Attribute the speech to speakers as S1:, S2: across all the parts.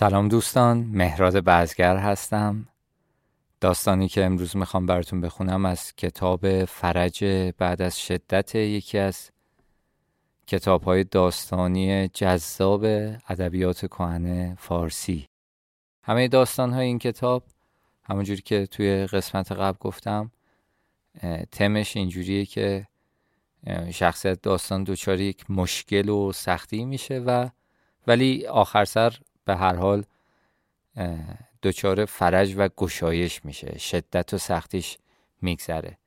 S1: سلام دوستان مهراد بزگر هستم. داستانی که امروز می‌خوام براتون بخونم از کتاب فرج بعد از شدت یکی از کتاب های داستانی جذاب ادبیات کهنه فارسی. همه داستان های این کتاب همونجوری که توی قسمت قبل گفتم تمش اینجوریه که شخصیت داستان دچار یک مشکل و سختی میشه و ولی آخر سر به هر حال دچار فرج و گشایش میشه. شدت و سختیش میگذره.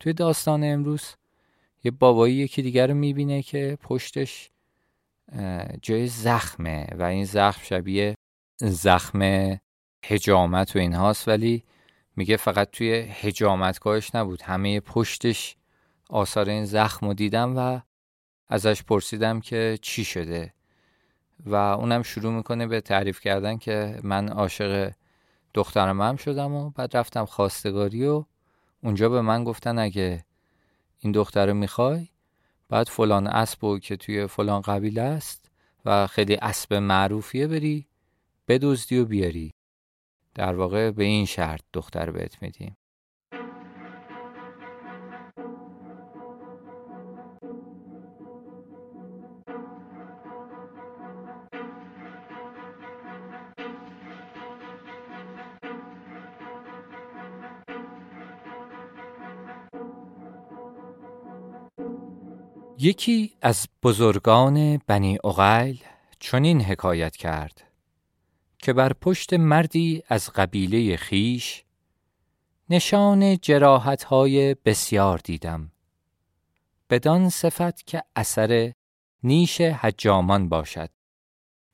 S1: توی داستان امروز یه بابایی یکی دیگر رو می‌بینه که پشتش جای زخمه و این زخم شبیه زخم هجامت و اینهاست. ولی میگه فقط توی هجامتگاهش نبود. همه پشتش آثار این زخم رو دیدم و ازش پرسیدم که چی شده. و اونم شروع می‌کنه به تعریف کردن که من عاشق دخترم هم شدم و بعد رفتم خواستگاری و اونجا به من گفتن اگه این دختر رو می‌خوای بعد فلان اسب که توی فلان قبیله است و خیلی اسب معروفیه بری بدزدی و بیاری. در واقع به این شرط دختر بهت میدیم. یکی از بزرگان بنی اغیل چنین حکایت کرد که بر پشت مردی از قبیله خیش نشان جراحتهای بسیار دیدم بدان صفت که اثر نیش حجامان باشد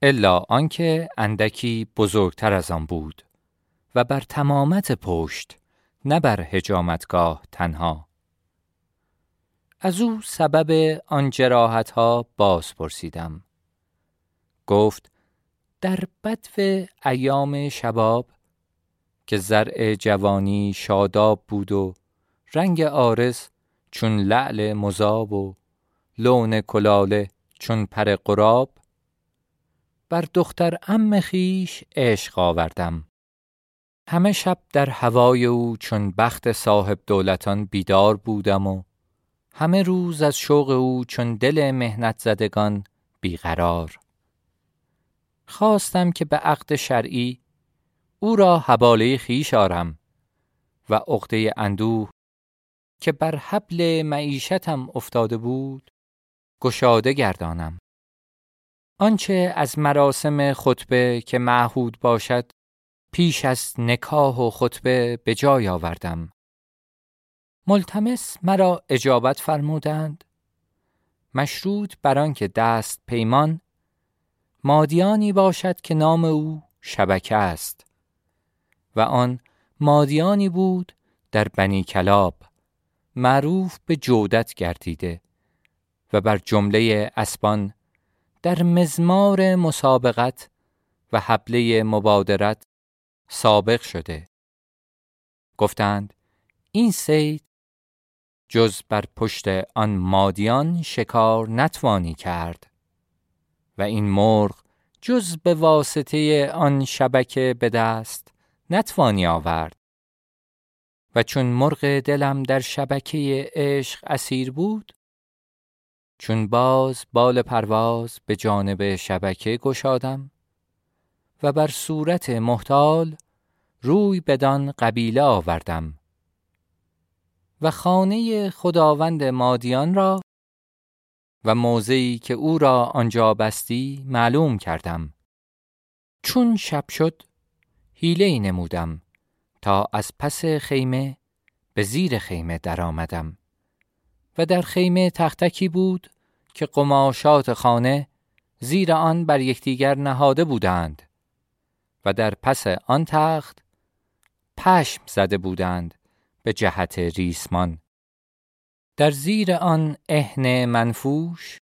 S1: الا آنکه اندکی بزرگتر از آن بود و بر تمامت پشت نه بر حجامتگاه تنها. از او سبب آن جراحت ها باز پرسیدم گفت در بدو ایام شباب که زرع جوانی شاداب بود و رنگ آرز چون لعل مذاب و لون کلاله چون پر قراب بر دختر ام خیش عشق آوردم. همه شب در هوای او چون بخت صاحب دولتان بیدار بودم و همه روز از شوق او چون دل مهنت زدگان بیقرار. خواستم که به عقد شرعی او را حباله خیش آرم و عقده اندوه که بر حبل معیشتم افتاده بود گشاده گردانم. آنچه از مراسم خطبه که معهود باشد پیش از نکاح و خطبه به جای آوردم. ملتمس مرا اجابت فرمودند مشروط بر آنکه دست پیمان مادیانی باشد که نام او شبکه است. و آن مادیانی بود در بنی کلاب معروف به جودت گردیده و بر جمله اسبان در مزمار مسابقت و حبله مبادرت سابق شده. گفتند این سید جز بر پشت آن مادیان شکار نتوانی کرد. و این مرغ جز به واسطه آن شبکه به دست نتوانی آورد. و چون مرغ دلم در شبکه عشق اسیر بود چون باز بال پرواز به جانب شبکه گشادم و بر صورت محتال روی بدان قبیله آوردم. و خانه خداوند مادیان را و موضعی که او را آنجا بستی معلوم کردم. چون شب شد حیله نمودم تا از پس خیمه به زیر خیمه درآمدم و در خیمه تختکی بود که قماشات خانه زیر آن بر یکدیگر نهاده بودند و در پس آن تخت پشم زده بودند به جهت ریسمان. در زیر آن اهن منفوش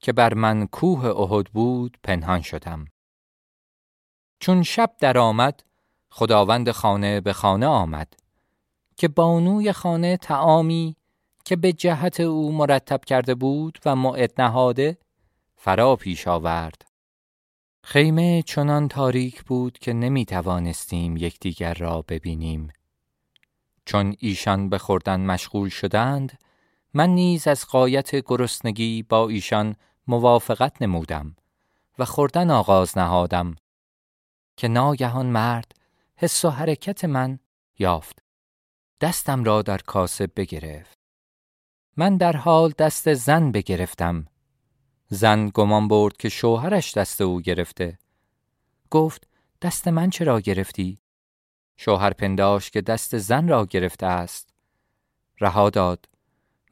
S1: که بر من کوه احد بود پنهان شدم. چون شب درآمد خداوند خانه به خانه آمد که بانوی خانه تعامی که به جهت او مرتب کرده بود و معد نهاده فرا پیش آورد. خیمه چنان تاریک بود که نمی توانستیم یکدیگر را ببینیم. چون ایشان به خوردن مشغول شدند، من نیز از قایت گرسنگی با ایشان موافقت نمودم و خوردن آغاز نهادم که ناگهان مرد حس و حرکت من یافت. دستم را در کاسه بگرفت. من در حال دست زن بگرفتم. زن گمان برد که شوهرش دست او گرفته. گفت دست من چرا گرفتی؟ شوهر پنداش که دست زن را گرفته است. رها داد.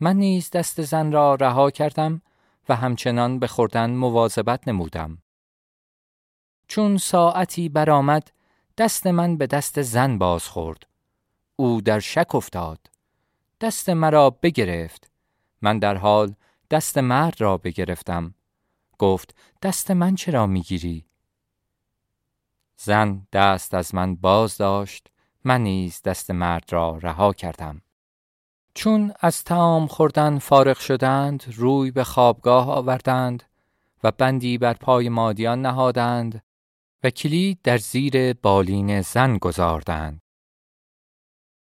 S1: من نیز دست زن را رها کردم و همچنان به خوردن مواظبت نمودم. چون ساعتی برآمد دست من به دست زن باز خورد. او در شک افتاد. دست مرا بگرفت. من در حال دست مرد را بگرفتم. گفت دست من چرا می‌گیری؟ زن دست از من باز داشت. من نیز دست مرد را رها کردم. چون از تام خوردن فارغ شدند روی به خوابگاه آوردند و بندی بر پای مادیان نهادند و کلید در زیر بالین زن گذاردند.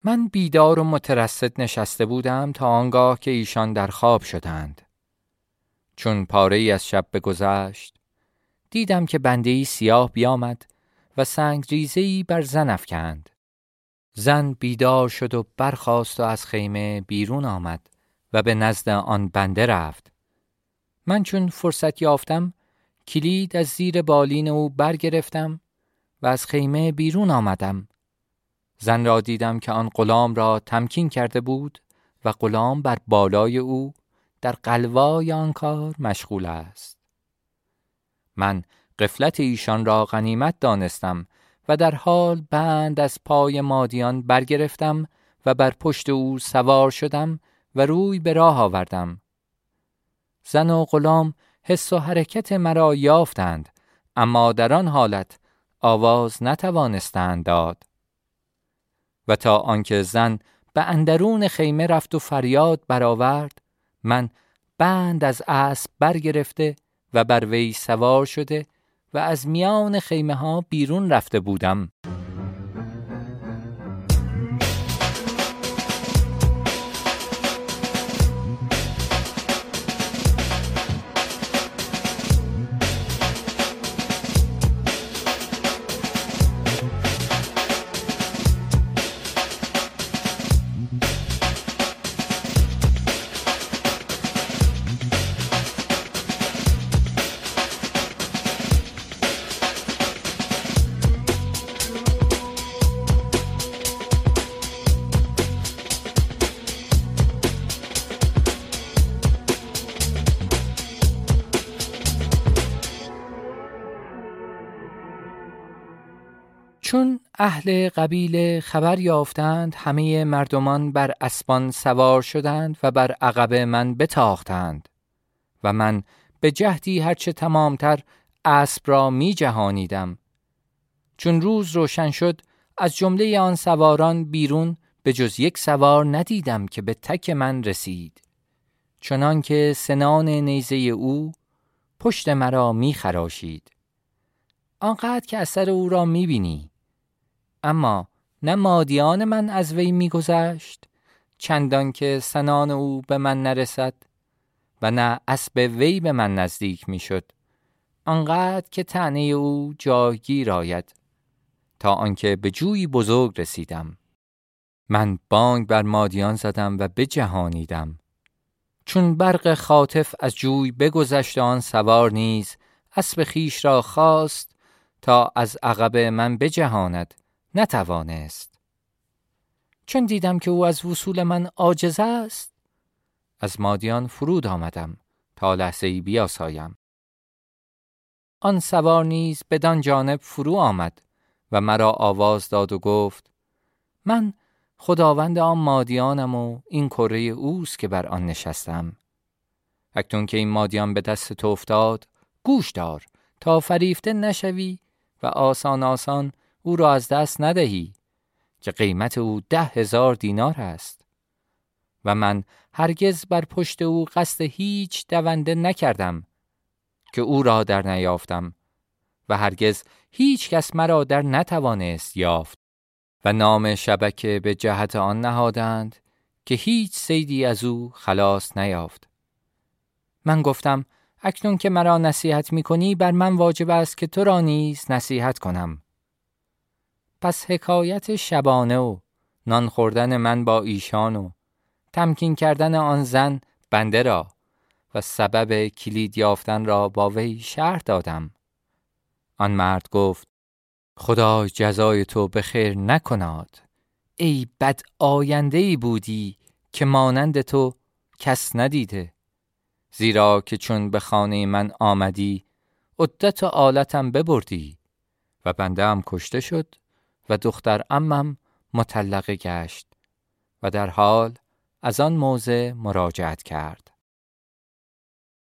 S1: من بیدار و مترصد نشسته بودم تا آنگاه که ایشان در خواب شدند. چون پاره ای از شب بگذشت دیدم که بنده ای سیاه بیامد و سنگ ریزه ای بر زن افکند. زن بیدار شد و برخاست و از خیمه بیرون آمد و به نزد آن بنده رفت. من چون فرصت یافتم کلید از زیر بالین او برگرفتم و از خیمه بیرون آمدم. زن را دیدم که آن غلام را تمکین کرده بود و غلام بر بالای او در قلوای آن کار مشغول است. من قفلت ایشان را غنیمت دانستم و در حال بند از پای مادیان برگرفتم و بر پشت او سوار شدم و روی به راه آوردم. زن و غلام حس و حرکت مرا یافتند اما در آن حالت آواز نتوانستند داد و تا آنکه زن به اندرون خیمه رفت و فریاد برآورد من بند از اسب برگرفته و بر وی سوار شده و از میان خیمه ها بیرون رفته بودم. چون اهل قبیله خبر یافتند همه مردمان بر اسبان سوار شدند و بر عقب من بتاختند و من به جهدی هرچه تمامتر اسب را می جهانیدم. چون روز روشن شد از جمله آن سواران بیرون به جز یک سوار ندیدم که به تک من رسید چنان که سنان نیزه او پشت مرا می خراشید. آنقدر که اثر او را می بینی اما نه مادیان من از وی میگذشت چندان که سنان او به من نرسد و نه اسب وی به من نزدیک می‌شد. آنقدر که تنه او جایگیر آید تا آنکه به جوی بزرگ رسیدم. من بانگ بر مادیان زدم و بجهانیدم. چون برق خاطف از جوی بگذشت آن سوار نیز اسب خیش را خواست تا از عقب من بجهاند. نتوانست. چون دیدم که او از وصول من عاجز است از مادیان فرود آمدم تا لحظه ای بیاسایم. آن سوار نیز بدان جانب فرو آمد و مرا آواز داد و گفت من خداوند آن مادیانم و این کره اوست که بر آن نشستم. اکنون که این مادیان به دست تو افتاد گوش دار تا فریفته نشوی و آسان آسان او را از دست ندهی که قیمت او ده هزار دینار است. و من هرگز بر پشت او قصد هیچ دونده نکردم که او را در نیافتم و هرگز هیچ کس مرا در نتوانست یافت. و نام شبکه به جهت آن نهادند که هیچ سیدی از او خلاص نیافت. من گفتم اکنون که مرا نصیحت می کنی بر من واجب است که تو را نیز نصیحت کنم. پس حکایت شبانه و نان خوردن من با ایشان و تمکین کردن آن زن بنده را و سبب کلید یافتن را با وی شرح دادم. آن مرد گفت خدا جزای تو به خیر نکناد ای بد آینده ای بودی که مانند تو کس ندیده. زیرا که چون به خانه من آمدی عدت و آلتم ببردی و بنده هم کشته شد و دختر امم مطلقه گشت و در حال از آن موضع مراجعت کرد.